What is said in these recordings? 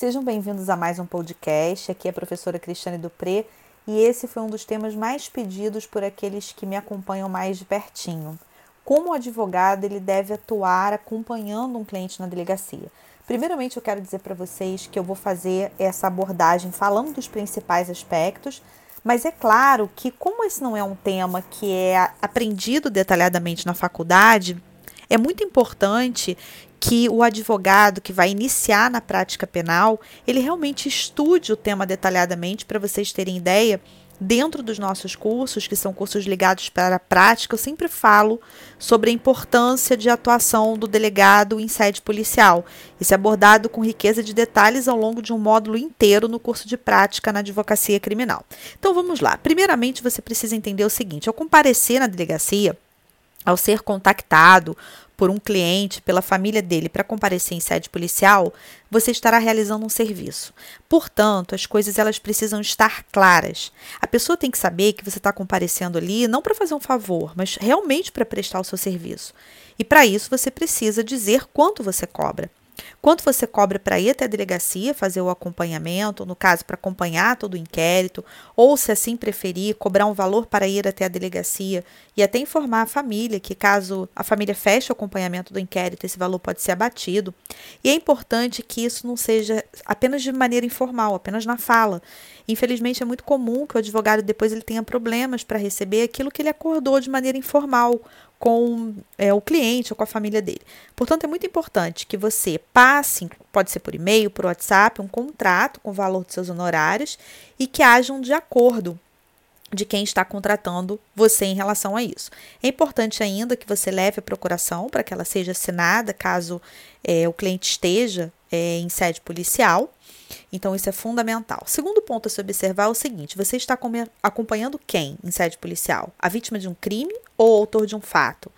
Sejam bem-vindos a mais um podcast. Aqui é a professora Cristiane Dupré e esse foi um dos temas mais pedidos por aqueles que me acompanham mais de pertinho. Como advogado, ele deve atuar acompanhando um cliente na delegacia. Primeiramente, eu quero dizer para vocês que eu vou fazer essa abordagem falando dos principais aspectos, mas é claro que, como esse não é um tema que é aprendido detalhadamente na faculdade, é muito importante que o advogado que vai iniciar na prática penal, ele realmente estude o tema detalhadamente para vocês terem ideia. Dentro dos nossos cursos, que são cursos ligados para a prática, eu sempre falo sobre a importância de atuação do delegado em sede policial. Isso é abordado com riqueza de detalhes ao longo de um módulo inteiro no curso de prática na advocacia criminal. Então vamos lá. Primeiramente, você precisa entender o seguinte: ao comparecer na delegacia, ao ser contactado por um cliente, pela família dele, para comparecer em sede policial, você estará realizando um serviço. Portanto, as coisas elas precisam estar claras. A pessoa tem que saber que você está comparecendo ali não para fazer um favor, mas realmente para prestar o seu serviço. E para isso você precisa dizer quanto você cobra. Quanto você cobra para ir até a delegacia fazer o acompanhamento, no caso, para acompanhar todo o inquérito, ou se assim preferir, cobrar um valor para ir até a delegacia e até informar a família que, caso a família feche o acompanhamento do inquérito, esse valor pode ser abatido. E é importante que isso não seja apenas de maneira informal, apenas na fala. Infelizmente, é muito comum que o advogado depois ele tenha problemas para receber aquilo que ele acordou de maneira informal com é, o cliente ou com a família dele. Portanto, é muito importante que você passe, pode ser por e-mail, por WhatsApp, um contrato com o valor dos seus honorários e que haja um de acordo de quem está contratando você em relação a isso. É importante ainda que você leve a procuração para que ela seja assinada caso é, o cliente esteja é, em sede policial. Então, isso é fundamental. Segundo ponto a se observar é o seguinte: você está acompanhando quem em sede policial? A vítima de um crime ou autor de um fato?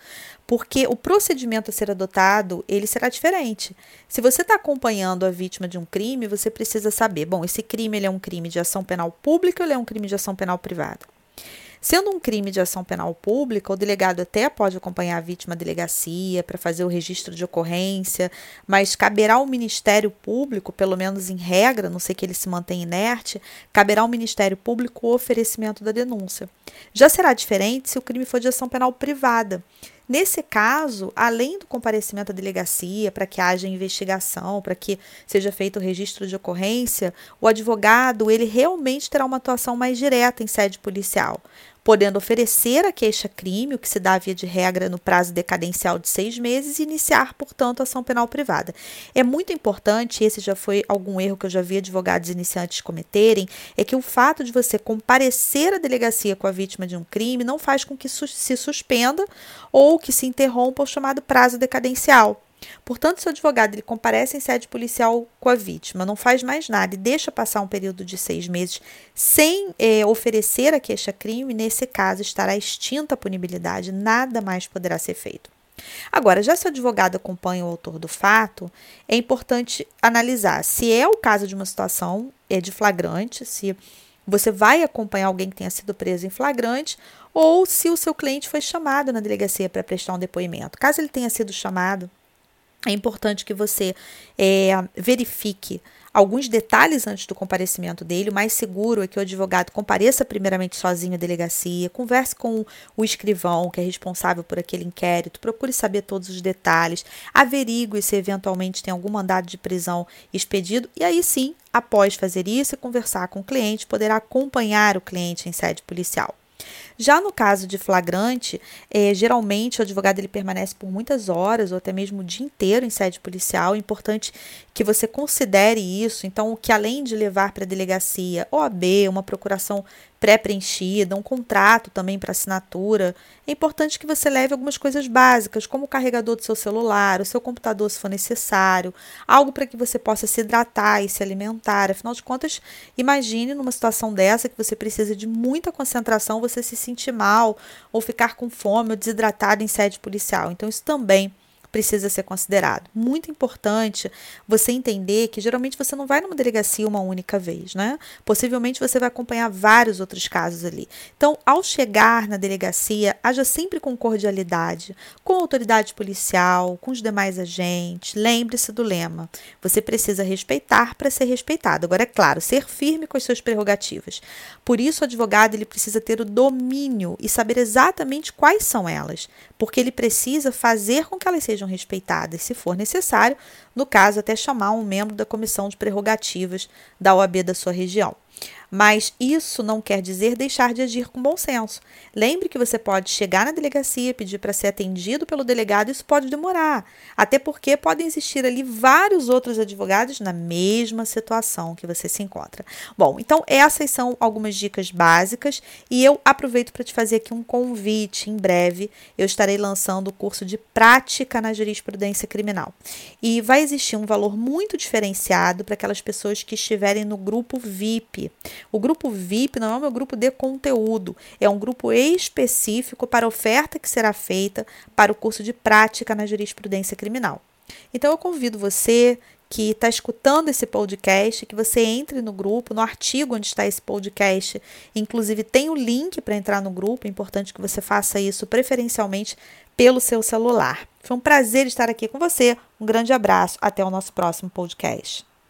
Porque o procedimento a ser adotado, ele será diferente. Se você está acompanhando a vítima de um crime, você precisa saber, bom, esse crime ele é um crime de ação penal pública ou ele é um crime de ação penal privada? Sendo um crime de ação penal pública, o delegado até pode acompanhar a vítima à delegacia para fazer o registro de ocorrência, mas caberá ao Ministério Público, pelo menos em regra, não sei que ele se mantém inerte, caberá ao Ministério Público o oferecimento da denúncia. Já será diferente se o crime for de ação penal privada. Nesse caso, além do comparecimento à delegacia para que haja investigação, para que seja feito o registro de ocorrência, o advogado ele realmente terá uma atuação mais direta em sede policial, podendo oferecer a queixa-crime, o que se dá via de regra no prazo decadencial de seis meses, e iniciar, portanto, ação penal privada. É muito importante, esse já foi algum erro que eu já vi advogados iniciantes cometerem, é que o fato de você comparecer à delegacia com a vítima de um crime não faz com que se suspenda ou que se interrompa o chamado prazo decadencial. Portanto, se o advogado ele comparece em sede policial com a vítima, não faz mais nada e deixa passar um período de seis meses sem é, oferecer a queixa-crime, nesse caso estará extinta a punibilidade, nada mais poderá ser feito. Agora, já se o advogado acompanha o autor do fato, é importante analisar se é o caso de uma situação é de flagrante, se você vai acompanhar alguém que tenha sido preso em flagrante ou se o seu cliente foi chamado na delegacia para prestar um depoimento. Caso ele tenha sido chamado, é importante que você é, verifique alguns detalhes antes do comparecimento dele. O mais seguro é que o advogado compareça primeiramente sozinho à delegacia, converse com o escrivão, que é responsável por aquele inquérito, procure saber todos os detalhes, averigue se eventualmente tem algum mandado de prisão expedido, e aí sim, após fazer isso e conversar com o cliente, poderá acompanhar o cliente em sede policial. Já no caso de flagrante, é, geralmente o advogado ele permanece por muitas horas ou até mesmo o dia inteiro em sede policial. É importante que você considere isso. Então, que além de levar para a delegacia OAB, uma procuração pré-preenchida, um contrato também para assinatura, é importante que você leve algumas coisas básicas, como o carregador do seu celular, o seu computador se for necessário, algo para que você possa se hidratar e se alimentar. Afinal de contas, imagine numa situação dessa que você precisa de muita concentração, você se sentir mal ou ficar com fome ou desidratado em sede policial. Então, isso também precisa ser considerado. Muito importante você entender que geralmente você não vai numa delegacia uma única vez, né? Possivelmente você vai acompanhar vários outros casos ali. Então, ao chegar na delegacia, haja sempre com cordialidade, com a autoridade policial, com os demais agentes. Lembre-se do lema: você precisa respeitar para ser respeitado. Agora, é claro, ser firme com as suas prerrogativas. Por isso, o advogado ele precisa ter o domínio e saber exatamente quais são elas, porque ele precisa fazer com que elas sejam respeitadas, se for necessário, no caso, até chamar um membro da comissão de prerrogativas da OAB da sua região. Mas isso não quer dizer deixar de agir com bom senso. Lembre que você pode chegar na delegacia, pedir para ser atendido pelo delegado, isso pode demorar. Até porque podem existir ali vários outros advogados na mesma situação que você se encontra. Bom, então essas são algumas dicas básicas e eu aproveito para te fazer aqui um convite. Em breve eu estarei lançando o curso de prática na jurisprudência criminal. E vai existir um valor muito diferenciado para aquelas pessoas que estiverem no grupo VIP. O grupo VIP não é o meu grupo de conteúdo, é um grupo específico para a oferta que será feita para o curso de prática na jurisprudência criminal. Então eu convido você que está escutando esse podcast, que você entre no grupo, no artigo onde está esse podcast. Inclusive, tem o link para entrar no grupo. É importante que você faça isso preferencialmente pelo seu celular. Foi um prazer estar aqui com você. Um grande abraço. Até o nosso próximo podcast.